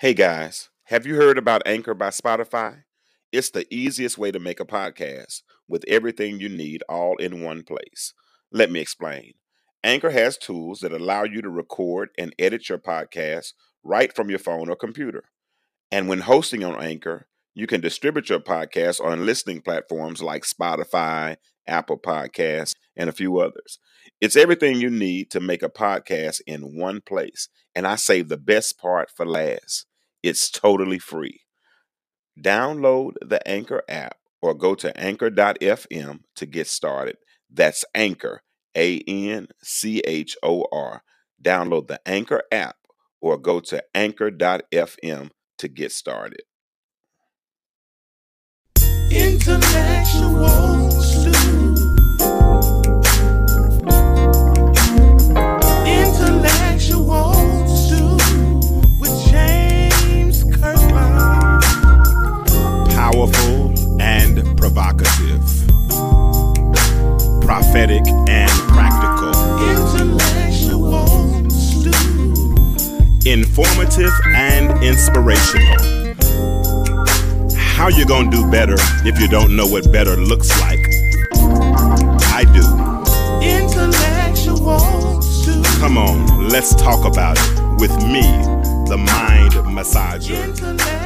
Hey guys, have you heard about Anchor by Spotify? It's the easiest way to make a podcast with everything you need all in one place. Let me explain. Anchor has tools that allow you to record and edit your podcast right from your phone or computer. And when hosting on Anchor, you can distribute your podcast on listening platforms like Spotify, Apple Podcasts, and a few others. It's everything you need to make a podcast in one place. And I save the best part for last. It's totally free. Download the Anchor app or go to anchor.fm to get started. That's Anchor, A N C H O R. Download the Anchor app or go to anchor.fm to get started. Intellectual powerful and provocative, prophetic and practical, intellectual, informative and inspirational. How you gonna do better if you don't know what better looks like? I do. Intellectual Come on, let's talk about it with me, the mind massager.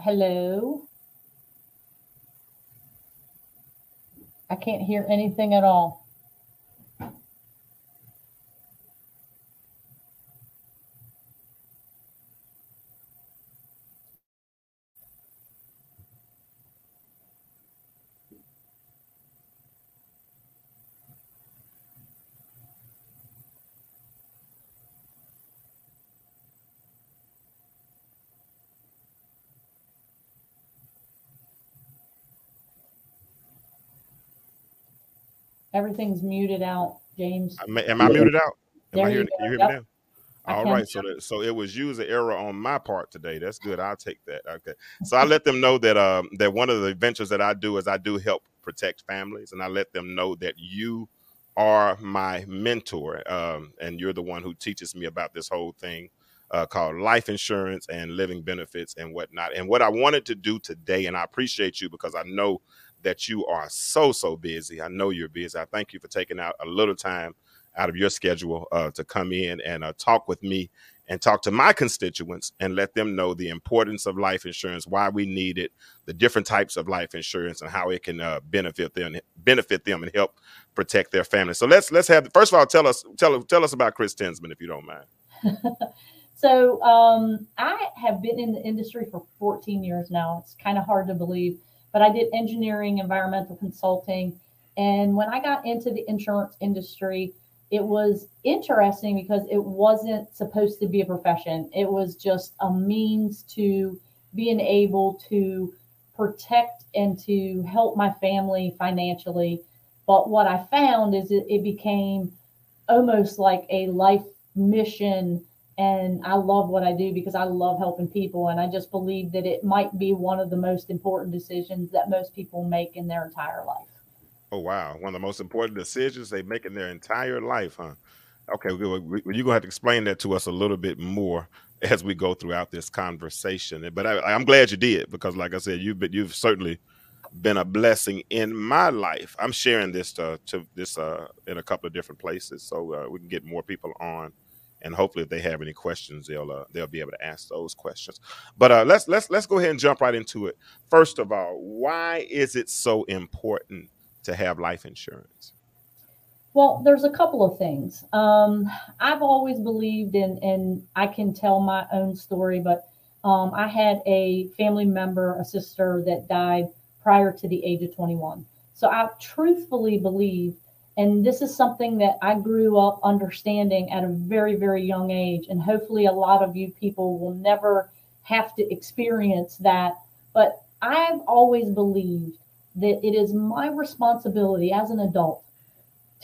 Hello. I can't hear anything at all. Everything's muted out, James. Am, am I muted out? Am there I hearing, you, you hear yep. me now? All right, so that, so it was user error on my part today. That's good. I'll take that. Okay, so I let them know that um that one of the ventures that I do is I do help protect families, and I let them know that you are my mentor, um, and you're the one who teaches me about this whole thing uh, called life insurance and living benefits and whatnot. And what I wanted to do today, and I appreciate you because I know that you are so so busy. I know you're busy. I thank you for taking out a little time out of your schedule uh, to come in and uh, talk with me and talk to my constituents and let them know the importance of life insurance, why we need it, the different types of life insurance, and how it can uh, benefit them, benefit them, and help protect their family. So let's let's have first of all tell us tell tell us about Chris Tinsman if you don't mind. so um, I have been in the industry for 14 years now. It's kind of hard to believe but I did engineering, environmental consulting. And when I got into the insurance industry, it was interesting because it wasn't supposed to be a profession. It was just a means to being able to protect and to help my family financially. But what I found is it, it became almost like a life mission and I love what I do because I love helping people. And I just believe that it might be one of the most important decisions that most people make in their entire life. Oh, wow. One of the most important decisions they make in their entire life, huh? Okay, you're going to have to explain that to us a little bit more as we go throughout this conversation. But I, am glad you did because, like I said, you've been, you've certainly been a blessing in my life. I'm sharing this to, to this uh, in a couple of different places so uh, we can get more people on and hopefully if they have any questions they'll uh, they'll be able to ask those questions. But uh, let's let's let's go ahead and jump right into it. First of all why is it so important to have life insurance? Well there's a couple of things. Um, i've always believed in and i can tell my own story but um, i had a family member a sister that died prior to the age of 21 so i truthfully believe and this is something that I grew up understanding at a very, very young age. And hopefully, a lot of you people will never have to experience that. But I've always believed that it is my responsibility as an adult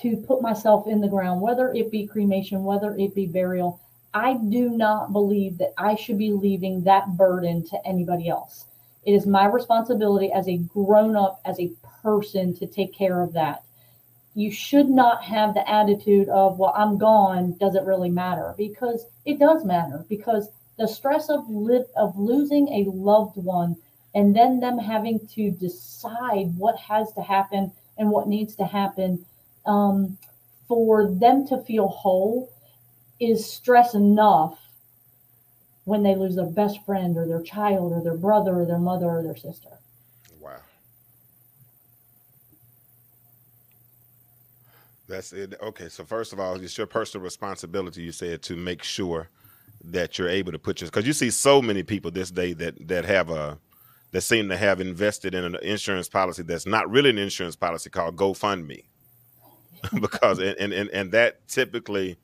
to put myself in the ground, whether it be cremation, whether it be burial. I do not believe that I should be leaving that burden to anybody else. It is my responsibility as a grown up, as a person, to take care of that you should not have the attitude of well i'm gone does it really matter? Because it does matter because the stress of of losing a loved one and then them having to decide what has to happen and what needs to happen um, for them to feel whole is stress enough when they lose their best friend or their child or their brother or their mother or their sister That's it. Okay, so first of all, it's your personal responsibility. You said to make sure that you're able to put your because you see so many people this day that that have a that seem to have invested in an insurance policy that's not really an insurance policy called GoFundMe, because and and and that typically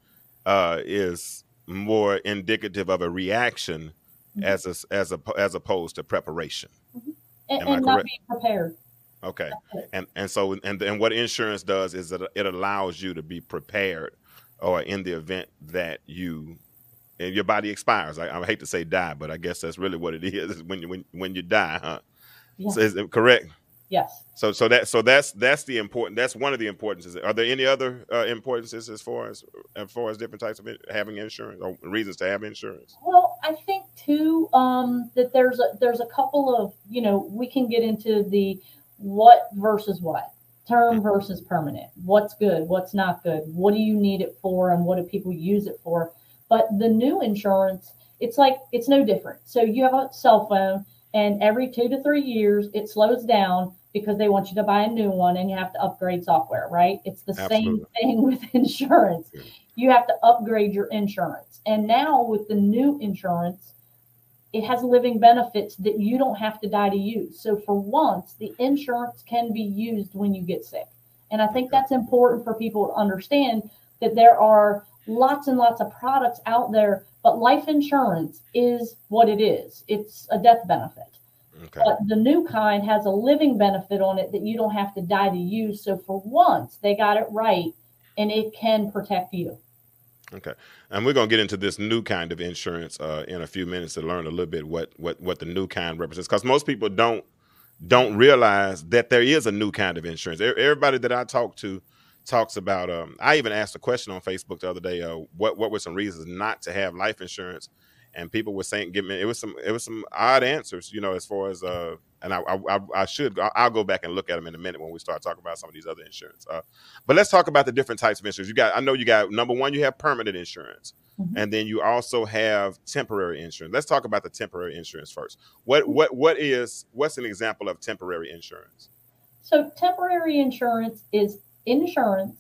uh, is more indicative of a reaction mm-hmm. as a, as a as opposed to preparation. Mm-hmm. And, and not being prepared. Okay. And and so and and what insurance does is that it allows you to be prepared or in the event that you and your body expires. I, I hate to say die, but I guess that's really what it is when you when when you die, huh? So is it correct? Yes. So so that so that's that's the important that's one of the importances. Are there any other uh, importances as far as as far as different types of having insurance or reasons to have insurance? Well, I think too um, that there's a there's a couple of you know we can get into the what versus what? Term mm-hmm. versus permanent. What's good? What's not good? What do you need it for and what do people use it for? But the new insurance it's like it's no different. So you have a cell phone and every two to three years it slows down because they want you to buy a new one and you have to upgrade software right? It's the Absolutely. same thing with insurance. You have to upgrade your insurance. And now with the new insurance it has living benefits that you don't have to die to use. So for once, the insurance can be used when you get sick. And I think that's important for people to understand that there are lots and lots of products out there, but life insurance is what it is. It's a death benefit. Okay. But the new kind has a living benefit on it that you don't have to die to use. So for once, they got it right and it can protect you. Okay, and we're gonna get into this new kind of insurance uh, in a few minutes to learn a little bit what what what the new kind represents. Because most people don't don't realize that there is a new kind of insurance. Everybody that I talk to talks about. Um, I even asked a question on Facebook the other day. Uh, what what were some reasons not to have life insurance? And people were saying, "Give me." It was some it was some odd answers, you know, as far as uh, and I, I, I should I'll go back and look at them in a minute when we start talking about some of these other insurance. Uh, but let's talk about the different types of insurance. You got I know you got number one you have permanent insurance, mm-hmm. and then you also have temporary insurance. Let's talk about the temporary insurance first. What what what is what's an example of temporary insurance? So temporary insurance is insurance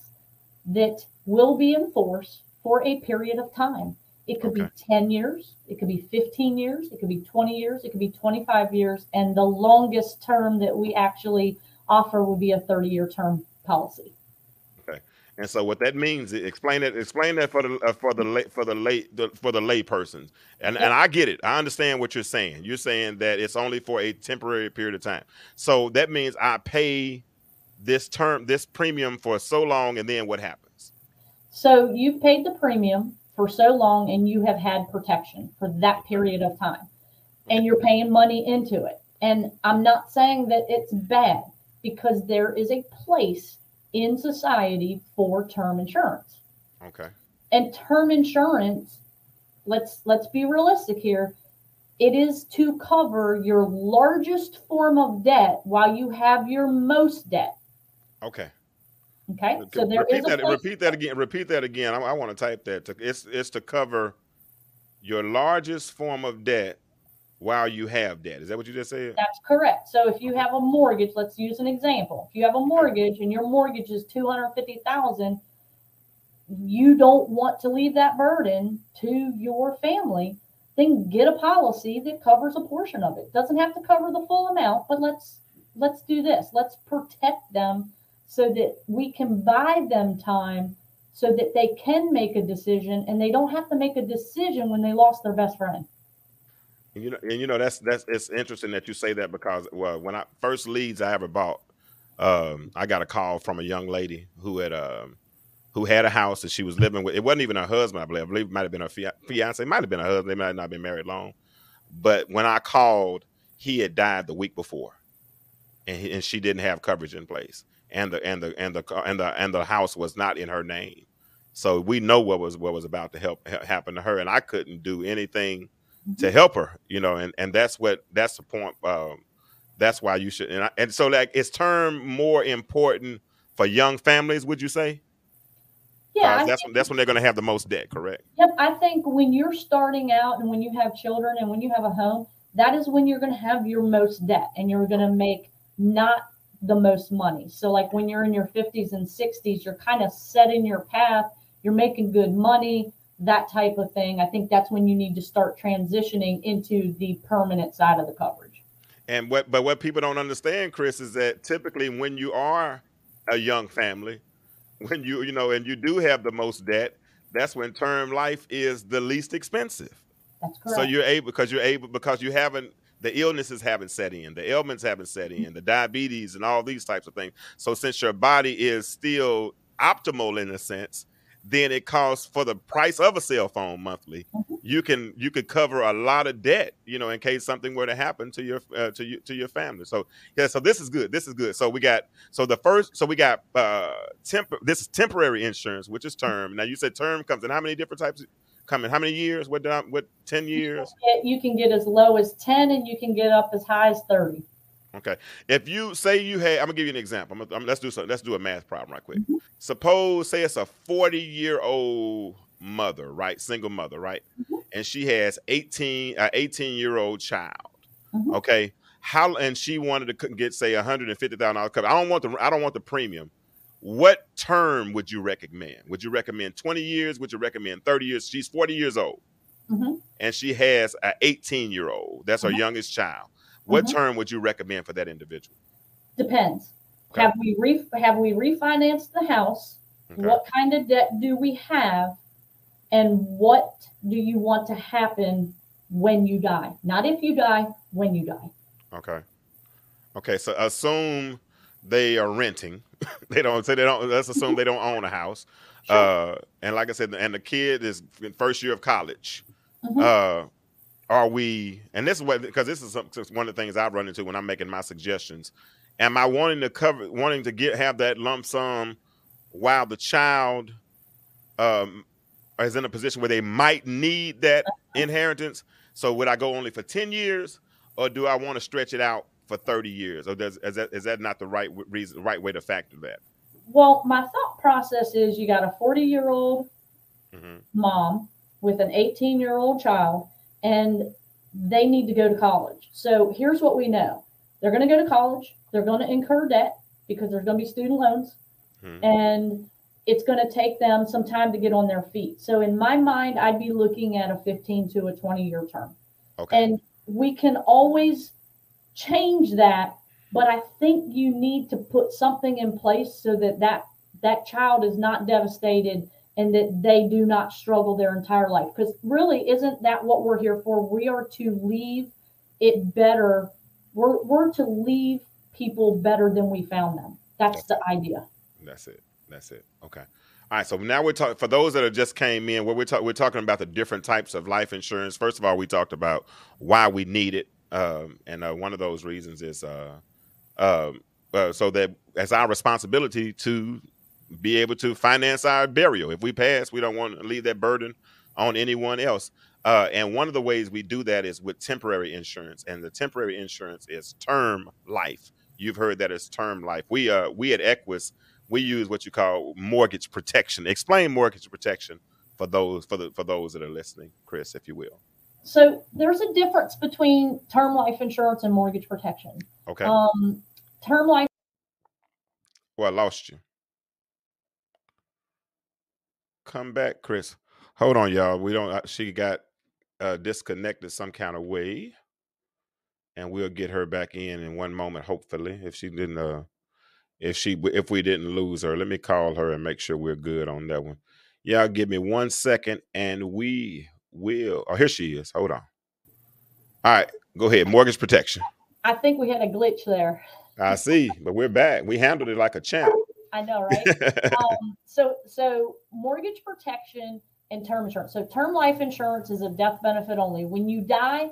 that will be enforced for a period of time. It could okay. be 10 years, it could be 15 years, it could be 20 years, it could be 25 years, and the longest term that we actually offer would be a 30 year term policy. Okay. And so what that means, explain it. Explain that for the uh, for the late for the late the, for the lay persons. And and I get it. I understand what you're saying. You're saying that it's only for a temporary period of time. So that means I pay this term this premium for so long, and then what happens? So you've paid the premium for so long and you have had protection for that period of time and you're paying money into it. And I'm not saying that it's bad because there is a place in society for term insurance. Okay. And term insurance, let's let's be realistic here. It is to cover your largest form of debt while you have your most debt. Okay. Okay, so there repeat is that. Repeat that again. Repeat that again. I, I want to type that. To, it's it's to cover your largest form of debt while you have debt. Is that what you just said? That's correct. So if you have a mortgage, let's use an example. If you have a mortgage and your mortgage is two hundred fifty thousand, you don't want to leave that burden to your family. Then get a policy that covers a portion of it. Doesn't have to cover the full amount, but let's let's do this. Let's protect them so that we can buy them time so that they can make a decision and they don't have to make a decision when they lost their best friend. And you know, and you know that's that's it's interesting that you say that because well, when I first leads I ever bought, um, I got a call from a young lady who had um, who had a house that she was living with. It wasn't even her husband, I believe. I believe it might have been her fiance. It might have been her husband. They might not have been married long. But when I called, he had died the week before, and he, and she didn't have coverage in place, and the and the and the and the and the house was not in her name. So we know what was what was about to help happen to her, and I couldn't do anything to mm-hmm. help her, you know, and and that's what that's the point. Um, that's why you should, and I, and so like it's term more important for young families. Would you say? Yeah, uh, that's when, that's when they're going to have the most debt, correct? Yep, I think when you're starting out and when you have children and when you have a home, that is when you're going to have your most debt and you're going to make not the most money. So like when you're in your 50s and 60s, you're kind of setting your path, you're making good money, that type of thing. I think that's when you need to start transitioning into the permanent side of the coverage. And what but what people don't understand, Chris, is that typically when you are a young family, when you you know and you do have the most debt that's when term life is the least expensive that's correct so you're able because you're able because you haven't the illnesses haven't set in the ailments haven't set in the diabetes and all these types of things so since your body is still optimal in a sense then it costs for the price of a cell phone monthly. Mm-hmm. You can you could cover a lot of debt, you know, in case something were to happen to your uh, to you to your family. So yeah, so this is good. This is good. So we got so the first so we got uh temp this is temporary insurance, which is term. Now you said term comes in how many different types? Come in how many years? What did I, what ten years? You can, get, you can get as low as ten, and you can get up as high as thirty. Okay. If you say you had, I'm gonna give you an example. I'm, I'm, let's do so. Let's do a math problem right quick. Mm-hmm. Suppose, say it's a 40 year old mother, right, single mother, right, mm-hmm. and she has 18, uh, 18 year old child. Mm-hmm. Okay. How and she wanted to get say 150 thousand dollars cover. I don't want the I don't want the premium. What term would you recommend? Would you recommend 20 years? Would you recommend 30 years? She's 40 years old, mm-hmm. and she has an 18 year old. That's her mm-hmm. youngest child what mm-hmm. term would you recommend for that individual? Depends. Okay. Have we re- have we refinanced the house? Okay. What kind of debt do we have? And what do you want to happen when you die? Not if you die, when you die. Okay. Okay, so assume they are renting. they don't say they don't let's assume they don't own a house. Sure. Uh and like I said, and the kid is in first year of college. Mm-hmm. Uh are we and this is what because this is one of the things i've run into when i'm making my suggestions am i wanting to cover wanting to get have that lump sum while the child um is in a position where they might need that inheritance so would i go only for 10 years or do i want to stretch it out for 30 years or does is that is that not the right reason right way to factor that well my thought process is you got a 40 year old mm-hmm. mom with an 18 year old child and they need to go to college. So here's what we know they're going to go to college, they're going to incur debt because there's going to be student loans, hmm. and it's going to take them some time to get on their feet. So in my mind, I'd be looking at a 15 to a 20 year term. Okay. And we can always change that, but I think you need to put something in place so that that, that child is not devastated and that they do not struggle their entire life. Because really, isn't that what we're here for? We are to leave it better. We're, we're to leave people better than we found them. That's the idea. That's it. That's it. Okay. All right, so now we're talking for those that have just came in. Where we're talking, we're talking about the different types of life insurance. First of all, we talked about why we need it, um, and uh, one of those reasons is uh, um, uh, so that it's our responsibility to be able to finance our burial. If we pass, we don't want to leave that burden on anyone else. Uh, and one of the ways we do that is with temporary insurance, and the temporary insurance is term life. You've heard that it's term life. We uh we at Equis we use what you call mortgage protection. Explain mortgage protection for those for the for those that are listening, Chris, if you will. So there's a difference between term life insurance and mortgage protection. Okay. Um, term life. Well, I lost you. Come back, Chris. Hold on, y'all. We don't. Uh, she got uh, disconnected some kind of way, and we'll get her back in in one moment, hopefully. If she didn't, uh, if she if we didn't lose her, let me call her and make sure we're good on that one. Y'all give me one second, and we will. Oh, here she is. Hold on. All right, go ahead. Mortgage protection. I think we had a glitch there. I see, but we're back. We handled it like a champ. I know, right? um, so, so mortgage protection and term insurance. So, term life insurance is a death benefit only. When you die,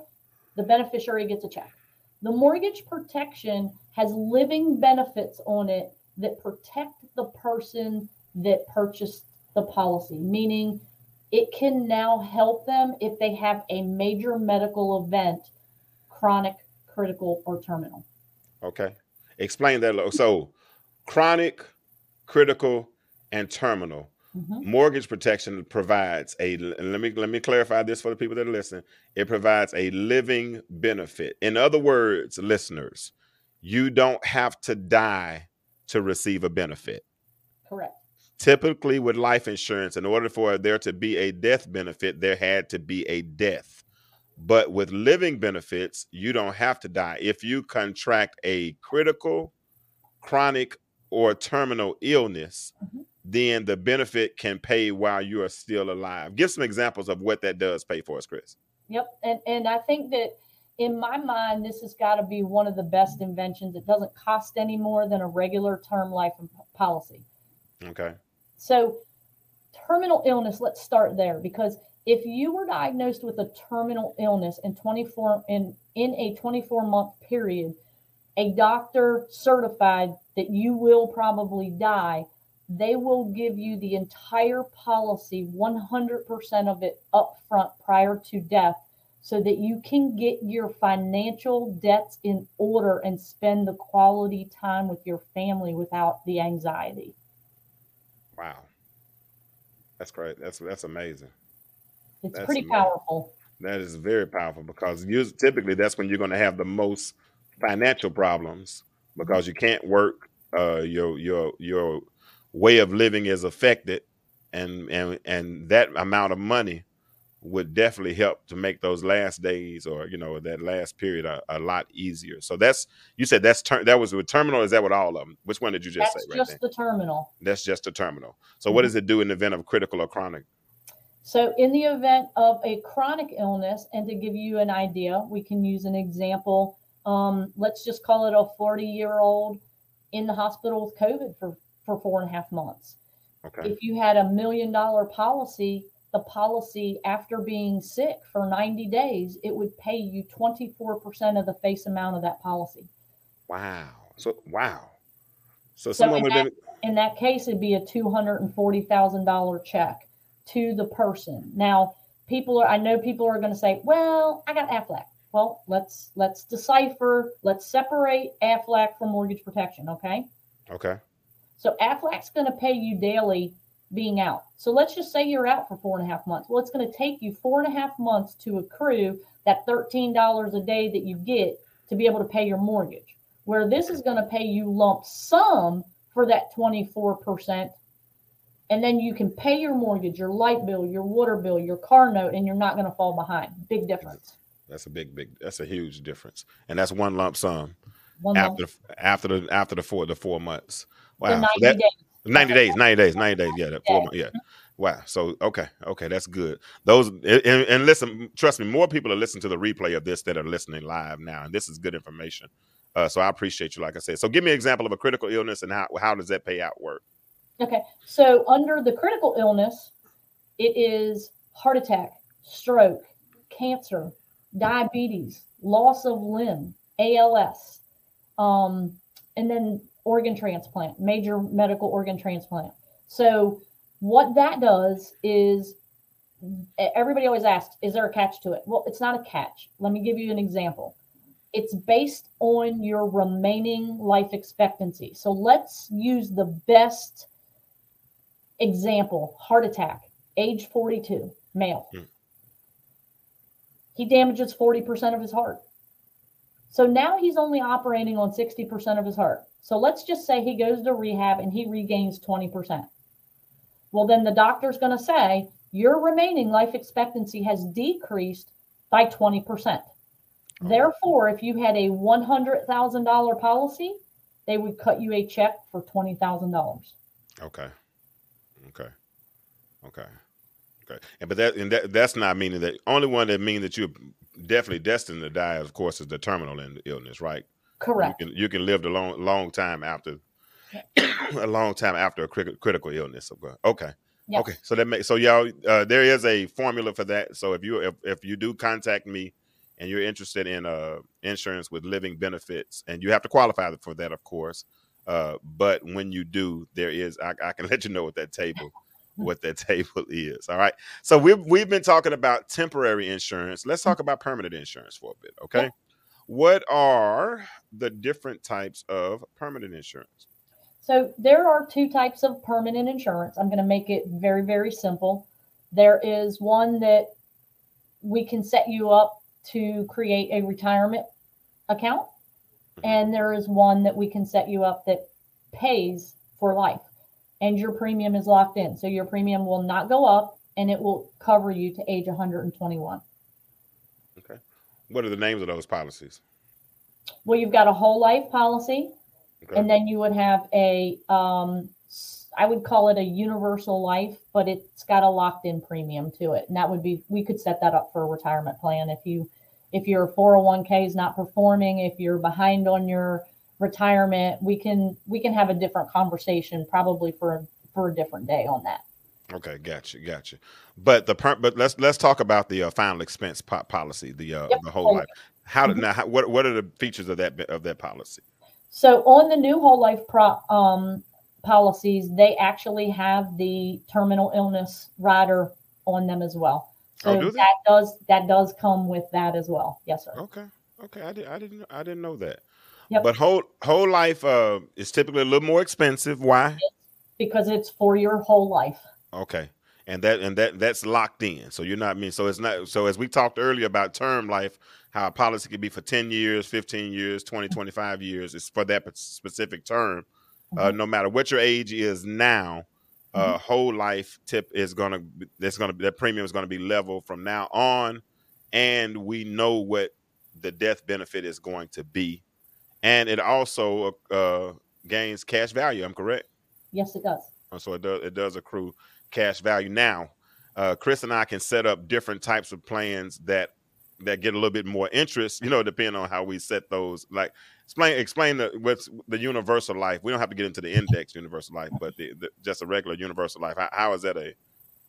the beneficiary gets a check. The mortgage protection has living benefits on it that protect the person that purchased the policy, meaning it can now help them if they have a major medical event, chronic, critical, or terminal. Okay. Explain that. So, chronic, critical, and terminal. Mm-hmm. Mortgage protection provides a let me let me clarify this for the people that are listening. It provides a living benefit. In other words, listeners, you don't have to die to receive a benefit. Correct. Typically, with life insurance, in order for there to be a death benefit, there had to be a death. But with living benefits, you don't have to die. If you contract a critical, chronic, or terminal illness, mm-hmm. then the benefit can pay while you are still alive. Give some examples of what that does pay for us, Chris. Yep. And and I think that in my mind, this has got to be one of the best inventions. It doesn't cost any more than a regular term life policy. Okay. So, terminal illness, let's start there because if you were diagnosed with a terminal illness in 24 in in a 24 month period, a doctor certified that you will probably die, they will give you the entire policy, 100% of it up front prior to death so that you can get your financial debts in order and spend the quality time with your family without the anxiety. Wow. That's great. That's that's amazing. It's that's pretty amazing. powerful. That is very powerful because usually, typically that's when you're going to have the most financial problems because you can't work. Uh, your your your way of living is affected, and and and that amount of money would definitely help to make those last days or you know that last period a, a lot easier. So that's you said that's ter- that was with terminal. Is that what all of them? Which one did you just that's say? Right just the terminal. That's just the terminal. So mm-hmm. what does it do in the event of critical or chronic? So in the event of a chronic illness, and to give you an idea, we can use an example. Um, let's just call it a 40 year old in the hospital with COVID for for four and a half months. Okay. If you had a million dollar policy the policy after being sick for 90 days, it would pay you 24% of the face amount of that policy. Wow. So, wow. So, so someone would that, in that case, it'd be a $240,000 check to the person. Now, people are, I know people are going to say, well, I got AFLAC. Well, let's, let's decipher, let's separate AFLAC from mortgage protection. Okay. Okay. So AFLAC's going to pay you daily being out. So let's just say you're out for four and a half months. Well, it's going to take you four and a half months to accrue that $13 a day that you get to be able to pay your mortgage. Where this is going to pay you lump sum for that 24%. And then you can pay your mortgage, your light bill, your water bill, your car note, and you're not going to fall behind. Big difference. That's a big, big. That's a huge difference, and that's one lump sum. One after lump. after the after the four the four months. Wow. 90 so that, days. 90 days, 90 days, 90 days. Yeah, that four months. Yeah. Wow. So okay, okay, that's good. Those and, and, listen, trust me, more people are listening to the replay of this that are listening live now, and this is good information. Uh, so I appreciate you, like I said. So give me an example of a critical illness and how how does that payout work? Okay, so under the critical illness, it is heart attack, stroke, cancer, diabetes, loss of limb, ALS, um, and then organ transplant, major medical organ transplant. So what that does is everybody always asks, is there a catch to it? Well, it's not a catch. Let me give you an example. it's based on your remaining life expectancy. So let's use the best example heart attack, age 42, male. Hmm. He damages 40% of his heart. So now he's only operating on 60% of his heart. So let's just say he goes to rehab and he regains 20%. Well, then the doctor's going to say your remaining life expectancy has decreased by 20%. Therefore, if you had a $100,000 policy, they would cut you a check for $20,000. Okay. Okay. Okay. Okay. And but that and that that's not meaning that only one that means that you're definitely destined to die, of course, is the terminal illness, right? Correct. You can, you can live a long long time after a long time after a critical illness. Okay. Okay. So that makes so y'all uh, there is a formula for that. So if you if, if you do contact me and you're interested in uh, insurance with living benefits, and you have to qualify for that, of course. Uh, but when you do, there is I, I can let you know what that table what that table is. All right. So we've we've been talking about temporary insurance. Let's talk about permanent insurance for a bit. Okay. What are the different types of permanent insurance? So there are two types of permanent insurance. I'm going to make it very, very simple. There is one that we can set you up to create a retirement account, mm-hmm. and there is one that we can set you up that pays for life, and your premium is locked in. So your premium will not go up, and it will cover you to age 121. What are the names of those policies? Well, you've got a whole life policy, okay. and then you would have a, um, I would call it a universal life, but it's got a locked in premium to it. And that would be, we could set that up for a retirement plan if you, if your 401k is not performing, if you're behind on your retirement, we can, we can have a different conversation probably for, for a different day on that. Okay, gotcha, gotcha. But the per, but let's let's talk about the uh, final expense po- policy, the uh, yep. the whole life. How did mm-hmm. now? How, what what are the features of that of that policy? So on the new whole life pro, um, policies, they actually have the terminal illness rider on them as well. So oh, do that does that does come with that as well. Yes, sir. Okay. Okay. I, did, I didn't I didn't know that. Yep. But whole whole life uh, is typically a little more expensive. Why? Because it's for your whole life. Okay. And that and that that's locked in. So you're not mean. So it's not so as we talked earlier about term life, how a policy could be for 10 years, 15 years, 20, 25 years. It's for that specific term. Uh, mm-hmm. Uh, no matter what your age is now, uh, mm-hmm. whole life tip is gonna that's gonna that premium is gonna be level from now on, and we know what the death benefit is going to be, and it also uh, gains cash value. I'm correct. Yes, it does. So it does it does accrue cash value. Now, uh, Chris and I can set up different types of plans that that get a little bit more interest, you know, depending on how we set those. Like explain explain the what's the universal life. We don't have to get into the index universal life, but the, the, just a regular universal life. How, how is that a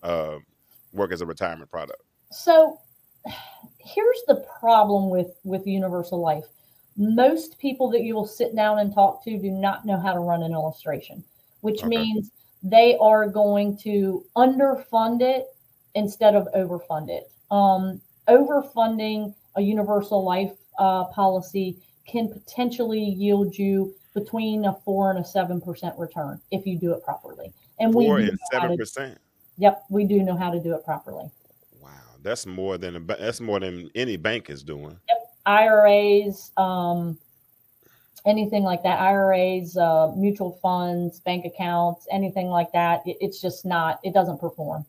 uh, work as a retirement product? So here's the problem with with universal life. Most people that you will sit down and talk to do not know how to run an illustration, which okay. means they are going to underfund it instead of overfund it. Um, overfunding a universal life uh, policy can potentially yield you between a four and a seven percent return if you do it properly. And four we and seven percent. Yep, we do know how to do it properly. Wow, that's more than a, that's more than any bank is doing. Yep, IRAs, um, anything like that, IRAs, uh, mutual funds, bank accounts, anything like that. It, it's just not. It doesn't perform.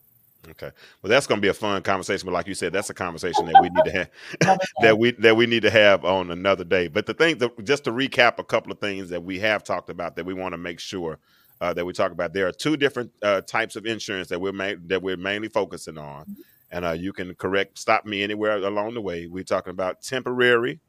Okay. Well, that's going to be a fun conversation, but like you said, that's a conversation that we need to have that we that we need to have on another day. But the thing, that, just to recap a couple of things that we have talked about that we want to make sure uh, that we talk about. There are two different uh, types of insurance that we're ma- that we're mainly focusing on, mm-hmm. and uh, you can correct stop me anywhere along the way. We're talking about temporary.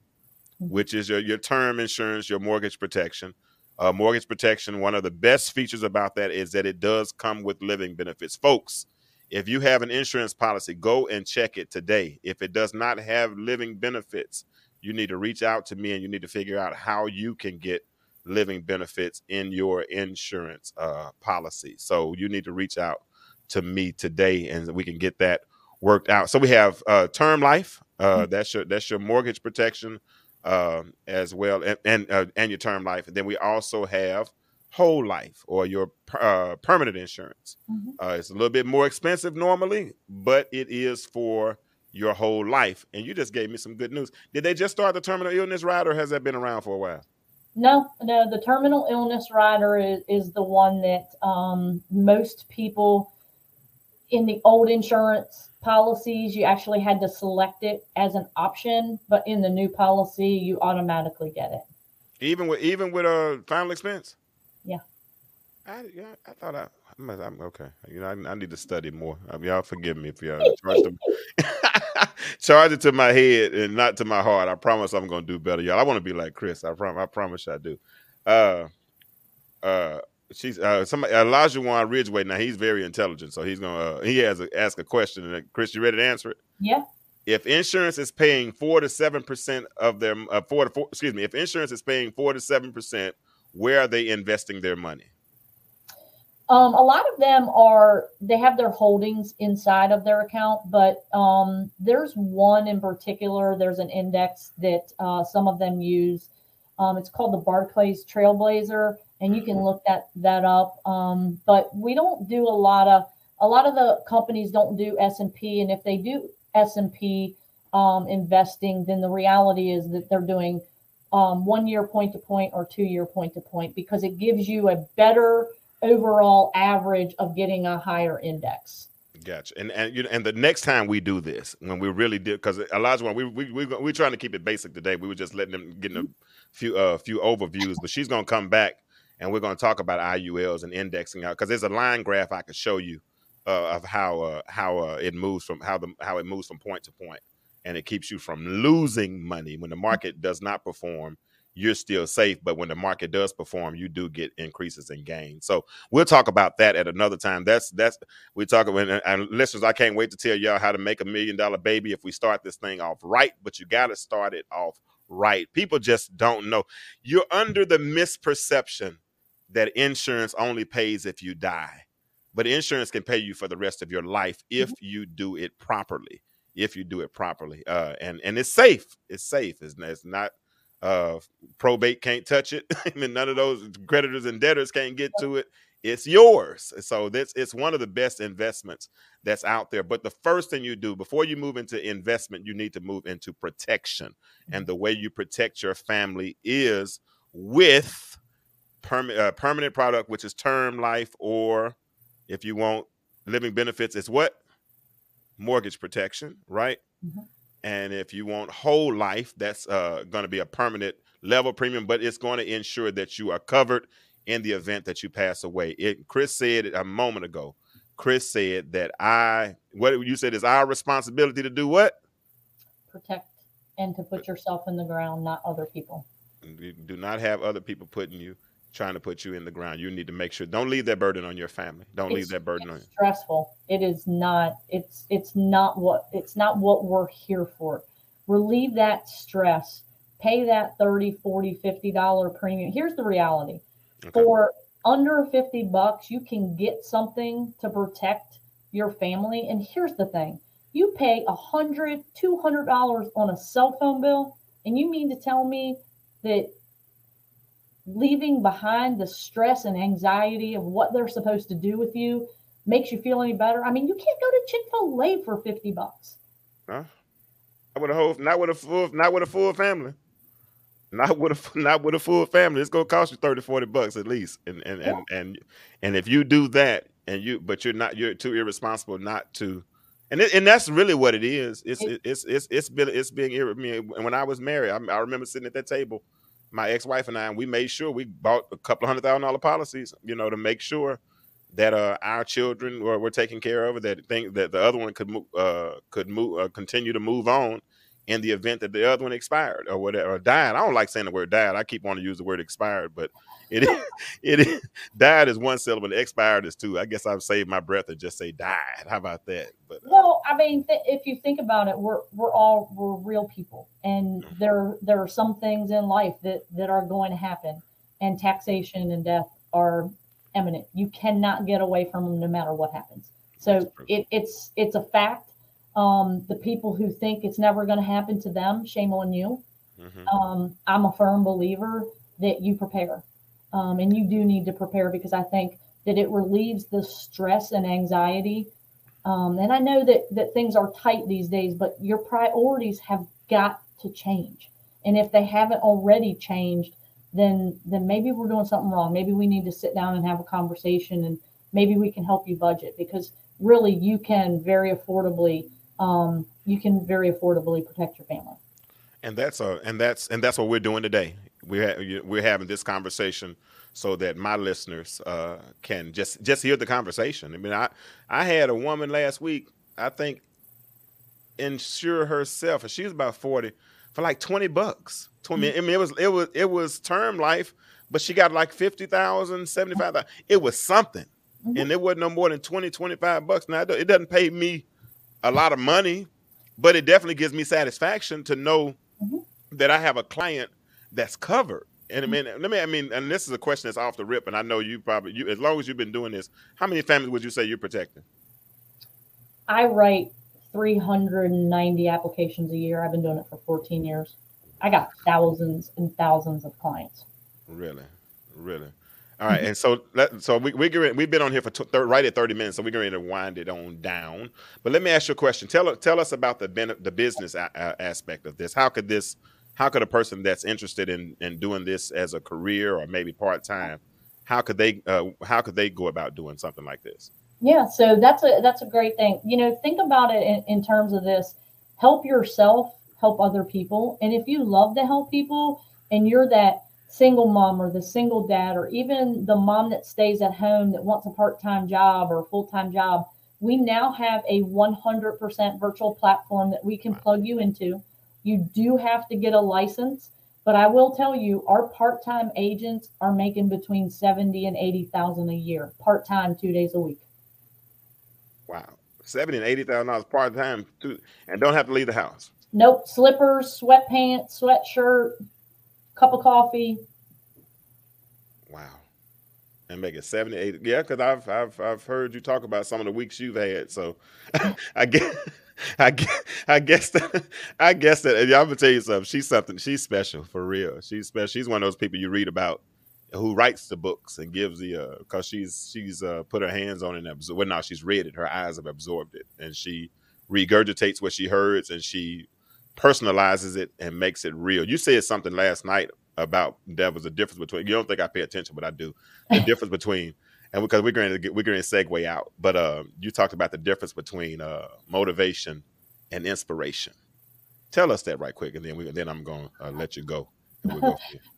Which is your your term insurance, your mortgage protection. Uh, mortgage protection. One of the best features about that is that it does come with living benefits, folks if you have an insurance policy, go and check it today. If it does not have living benefits, you need to reach out to me and you need to figure out how you can get living benefits in your insurance uh, policy. So you need to reach out to me today and we can get that worked out. So we have uh, term life. Uh, mm-hmm. That's your that's your mortgage protection. Uh, as well, and and, uh, and your term life. And then we also have whole life or your uh, permanent insurance. Mm-hmm. Uh, it's a little bit more expensive normally, but it is for your whole life. And you just gave me some good news. Did they just start the terminal illness rider, or has that been around for a while? No, no. The terminal illness rider is, is the one that um, most people in the old insurance policies, you actually had to select it as an option, but in the new policy, you automatically get it. Even with even with a final expense. Yeah. I yeah, I thought I I'm okay. You know, I, I need to study more. I mean, y'all forgive me if y'all charge, them, charge it to my head and not to my heart. I promise I'm gonna do better, y'all. I want to be like Chris. I promise. I promise I do. Uh, uh, she's uh somebody Elijah Juan Ridgeway. Now he's very intelligent, so he's gonna uh, he has to ask a question. And Chris, you ready to answer it? Yeah. If insurance is paying four to seven percent of their uh, four to four, excuse me, if insurance is paying four to seven percent, where are they investing their money? Um, a lot of them are they have their holdings inside of their account, but um, there's one in particular. There's an index that uh, some of them use. Um, it's called the Barclays Trailblazer and you can mm-hmm. look that that up. Um, but we don't do a lot of a lot of the companies don't do S and P, and if they do S and P um, investing, then the reality is that they're doing um, one year point to point or two year point to point because it gives you a better overall average of getting a higher index. Gotcha. And and you know, and the next time we do this, when we really did, because Elijah, one we we we we're trying to keep it basic today. We were just letting them getting a few uh few overviews, but she's gonna come back and we're going to talk about IULs and indexing out because there's a line graph I could show you uh, of how uh, how uh, it moves from how the how it moves from point to point, and it keeps you from losing money when the market does not perform. You're still safe, but when the market does perform, you do get increases in gains. So we'll talk about that at another time. That's that's we talk about and listeners. I can't wait to tell y'all how to make a million dollar baby if we start this thing off right. But you got to start it off right. People just don't know. You're under the misperception that insurance only pays if you die, but insurance can pay you for the rest of your life if mm-hmm. you do it properly. If you do it properly, uh, and and it's safe. It's safe. It's, it's not uh, probate can't touch it. I mean, none of those creditors and debtors can't get to it. It's yours. So that's it's one of the best investments that's out there. But the first thing you do before you move into investment, you need to move into protection. And mm-hmm. the way you protect your family is with perm- uh, permanent product, which is term life, or if you want living benefits, it's what? Mortgage protection, right? Mm-hmm. And if you want whole life, that's uh, going to be a permanent level premium, but it's going to ensure that you are covered in the event that you pass away. It, Chris said it a moment ago. Chris said that I, what you said is our responsibility to do what? Protect and to put yourself in the ground, not other people. Do not have other people putting you trying to put you in the ground. You need to make sure don't leave that burden on your family. Don't it's, leave that burden on you. Stressful. It is not. It's it's not what it's not what we're here for. Relieve that stress. Pay that 30, 40, 50 dollar premium. Here's the reality. Okay. For under 50 bucks, you can get something to protect your family. And here's the thing. You pay a hundred, two hundred dollars on a cell phone bill, and you mean to tell me that leaving behind the stress and anxiety of what they're supposed to do with you makes you feel any better. I mean, you can't go to Chick Fil A for fifty bucks. Huh? Not with a whole, not with a full, not with a full family. Not with a not with a full family. It's gonna cost you 30, 40 bucks at least. And and yeah. and and and if you do that and you but you're not you're too irresponsible not to and it, and that's really what it is. It's it, it's it's it's been it's being irresponsible. And when I was married, I, I remember sitting at that table my ex-wife and I, and we made sure we bought a couple hundred thousand dollar policies, you know, to make sure that uh, our children were, were taken care of, that think that the other one could move, uh, could move, uh, continue to move on in the event that the other one expired or whatever, or died. I don't like saying the word died. I keep wanting to use the word expired, but it is, it is, died is one syllable, expired is two. I guess I've saved my breath and just say died. How about that? But uh, well, I mean, th- if you think about it, we're we're all we're real people, and mm-hmm. there there are some things in life that that are going to happen, and taxation and death are imminent. You cannot get away from them no matter what happens. So it, it's it's a fact. Um, the people who think it's never going to happen to them, shame on you. mm-hmm. um, I'm a firm believer that you prepare. Um, and you do need to prepare because I think that it relieves the stress and anxiety. Um, and I know that that things are tight these days, but your priorities have got to change. And if they haven't already changed, then then maybe we're doing something wrong. Maybe we need to sit down and have a conversation, and maybe we can help you budget because really you can very affordably um, you can very affordably protect your family. And that's a and that's and that's what we're doing today. We're we're having this conversation so that my listeners uh, can just just hear the conversation. I mean, I I had a woman last week. I think insure herself, and she was about forty for like 20 bucks. 20 mm-hmm. I mean it was it was it was term life, but she got like 50,000, 75,000. It was something. Mm-hmm. And it wasn't no more than 20, 25 bucks. Now it doesn't pay me a lot of money, but it definitely gives me satisfaction to know mm-hmm. that I have a client that's covered. And I mm-hmm. mean, let me, I mean, and this is a question that's off the rip, and I know you probably, you as long as you've been doing this, how many families would you say you're protecting? I write 390 applications a year. I've been doing it for 14 years. I got thousands and thousands of clients. Really, really. All right, and so let, so we we we've been on here for t- right at thirty minutes, so we're going to wind it on down. But let me ask you a question. Tell tell us about the the business a- a- aspect of this. How could this how could a person that's interested in in doing this as a career or maybe part time, how could they uh, how could they go about doing something like this? Yeah, so that's a that's a great thing. You know, think about it in, in terms of this: help yourself, help other people, and if you love to help people, and you're that single mom or the single dad, or even the mom that stays at home that wants a part time job or a full time job, we now have a 100% virtual platform that we can plug you into. You do have to get a license, but I will tell you, our part time agents are making between 70 and 80,000 a year, part time, two days a week. Wow, seventy and eighty thousand dollars part time, and don't have to leave the house. Nope, slippers, sweatpants, sweatshirt, cup of coffee. Wow, and make it seventy eight. Yeah, because I've I've I've heard you talk about some of the weeks you've had. So I guess. I guess, I guess that I guess that I'm gonna tell you something. She's something. She's special for real. She's special. She's one of those people you read about who writes the books and gives the uh because she's she's uh put her hands on it and absor- well now she's read it her eyes have absorbed it and she regurgitates what she heard and she personalizes it and makes it real. You said something last night about there was a difference between you don't think i pay attention but i do the difference between and because we're going to get we're going to segue out but uh you talked about the difference between uh motivation and inspiration. Tell us that right quick and then we then i'm going to uh, let you go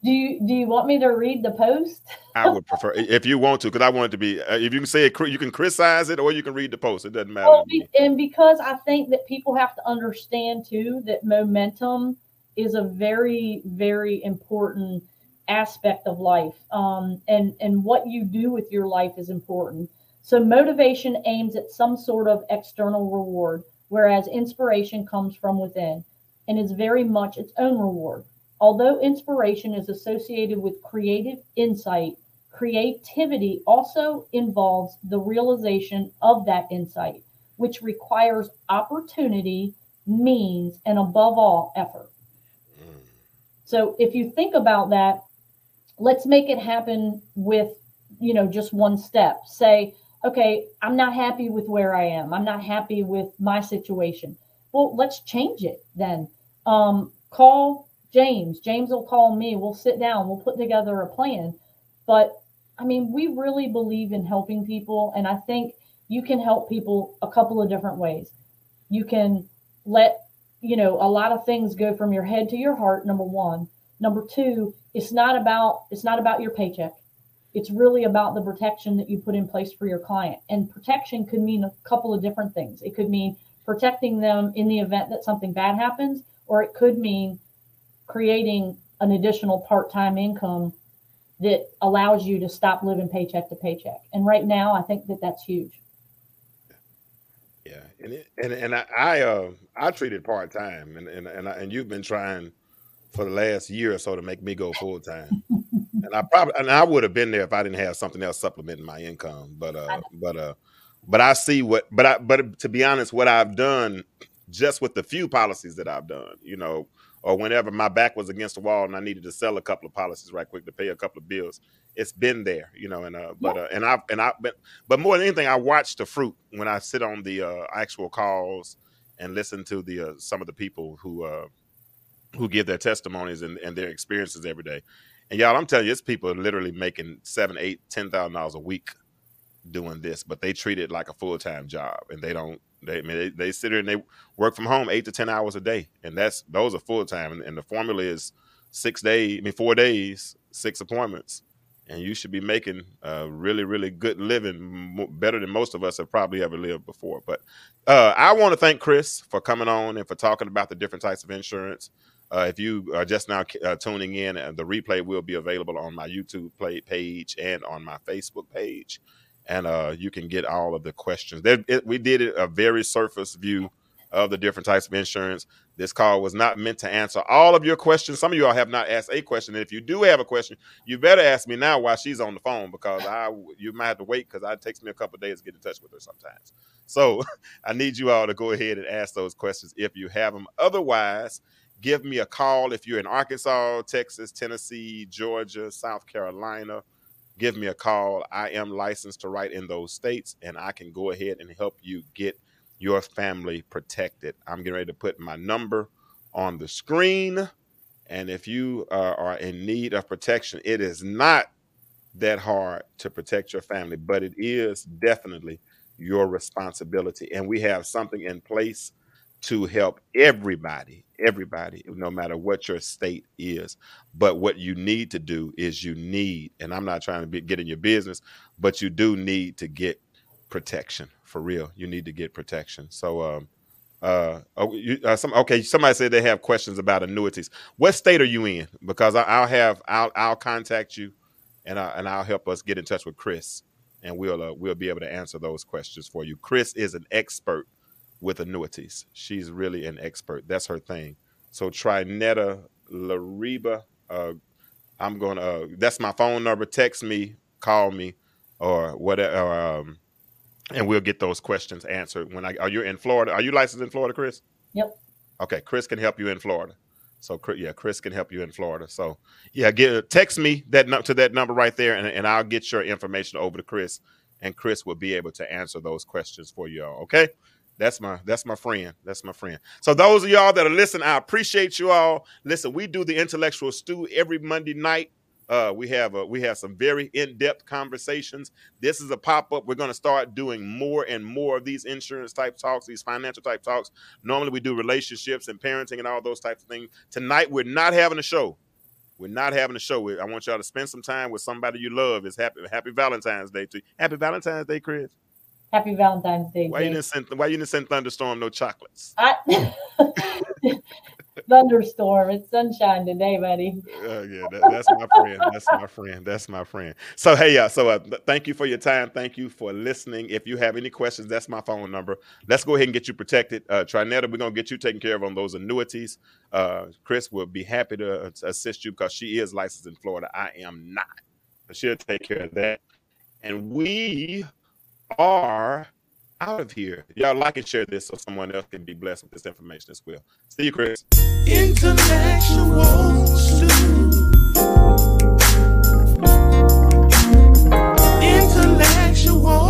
do you do you want me to read the post? I would prefer if you want to, because I want it to be. Uh, if you can say it, you can criticize it, or you can read the post. It doesn't matter. Well, and because I think that people have to understand too that momentum is a very very important aspect of life, um, and and what you do with your life is important. So motivation aims at some sort of external reward, whereas inspiration comes from within, and is very much its own reward. Although inspiration is associated with creative insight, creativity also involves the realization of that insight, which requires opportunity, means, and above all, effort. So if you think about that, let's make it happen with, you know, just one step. Say, okay, I'm not happy with where I am. I'm not happy with my situation. Well, let's change it then. Um, call James. James will call me. We'll sit down. We'll put together a plan. But I mean, we really believe in helping people. And I think you can help people a couple of different ways. You can let, you know, a lot of things go from your head to your heart, number one. Number two, it's not about it's not about your paycheck. It's really about the protection that you put in place for your client. And protection could mean a couple of different things. It could mean protecting them in the event that something bad happens, or it could mean creating an additional part-time income that allows you to stop living paycheck to paycheck. And right now, I think that that's huge. Yeah, and it, and and I I, uh, I treat it part time, and and and, I, and you've been trying for the last year or so to make me go full time. and I probably and I would have been there if I didn't have something else supplementing my income. But uh, but uh, but I see what. But I but to be honest, what I've done just with the few policies that I've done, you know, or whenever my back was against the wall and I needed to sell a couple of policies right quick to pay a couple of bills. It's been there, you know, and uh, but uh, and I and I but but more than anything, I watch the fruit when I sit on the uh, actual calls and listen to the uh, some of the people who uh, who give their testimonies and, and their experiences every day. And y'all, I'm telling you, it's people are literally making seven, eight, ten thousand dollars a week doing this, but they treat it like a full time job, and they don't. They I mean they, they sit there and they work from home eight to ten hours a day, and that's those are full time. And, and, the formula is six days, I mean four days, six appointments, and you should be making a really really good living, better than most of us have probably ever lived before. But uh, I want to thank Chris for coming on and for talking about the different types of insurance. Uh, if you are just now uh, tuning in, uh, the replay will be available on my YouTube play page and on my Facebook page, and uh, you can get all of the questions. There, it, we did a very surface view of the different types of insurance. This call was not meant to answer all of your questions. Some of you all have not asked a question. And if you do have a question, you better ask me now while she's on the phone because I you might have to wait because it takes me a couple days to get in touch with her sometimes. So I need you all to go ahead and ask those questions if you have them. Otherwise, give me a call if you're in Arkansas, Texas, Tennessee, Georgia, South Carolina. Give me a call. I am licensed to write in those states, and I can go ahead and help you get your family protected. I'm getting ready to put my number on the screen. And if you uh, are in need of protection, it is not that hard to protect your family, but it is definitely your responsibility. And we have something in place to help everybody, everybody, no matter what your state is. But what you need to do is you need, and I'm not trying to be, get in your business, but you do need to get protection for real. You need to get protection. So, um, uh, oh, you, uh, some okay. Somebody said they have questions about annuities. What state are you in? Because I, will have I'll I'll contact you, and I, and I'll help us get in touch with Chris, and we'll uh, we'll be able to answer those questions for you. Chris is an expert with annuities. She's really an expert. That's her thing. So Trinetta Lariba, uh, I'm going to, uh, that's my phone number. Text me, call me, or whatever. Um, and we'll get those questions answered when I, are you in Florida? Are you licensed in Florida, Chris? Yep. Okay. Chris can help you in Florida. So yeah, Chris can help you in Florida. So yeah, get text me that to that number right there, and, and I'll get your information over to Chris, and Chris will be able to answer those questions for you all. Okay. That's my that's my friend. That's my friend. So those of y'all that are listening, I appreciate you all. Listen, we do the intellectual stew every Monday night. Uh, we have a, we have some very in-depth conversations. This is a pop-up. We're going to start doing more and more of these insurance type talks, these financial type talks. Normally we do relationships and parenting and all those types of things. Tonight we're not having a show. We're not having a show. I want y'all to spend some time with somebody you love. It's happy Happy Valentine's Day to you. Happy Valentine's Day, Chris. Happy Valentine's Day. Why you didn't send Why you didn't send Thunderstorm no chocolates? I, Thunderstorm. It's sunshine today, buddy. Uh, yeah, that, that's my friend. That's my friend. That's my friend. So hey, yeah. So uh, thank you for your time. Thank you for listening. If you have any questions, that's my phone number. Let's go ahead and get you protected. Uh, Trinetta, we're gonna get you taken care of on those annuities. Uh, Chris will be happy to assist you because she is licensed in Florida. I am not. But she'll take care of that. And we are out of here. Y'all like and share this so someone else can be blessed with this information as well. See you, Chris. Intellectual Intellectual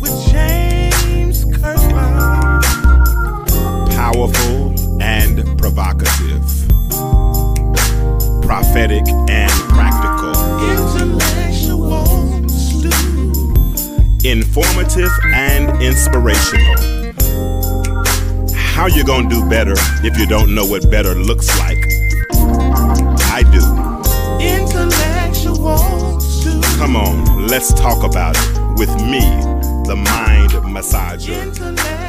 with James Kirklin. Powerful and provocative. Prophetic and practical. Informative and inspirational. How you gonna do better if you don't know what better looks like? I do. Come on, let's talk about it with me, the mind massager.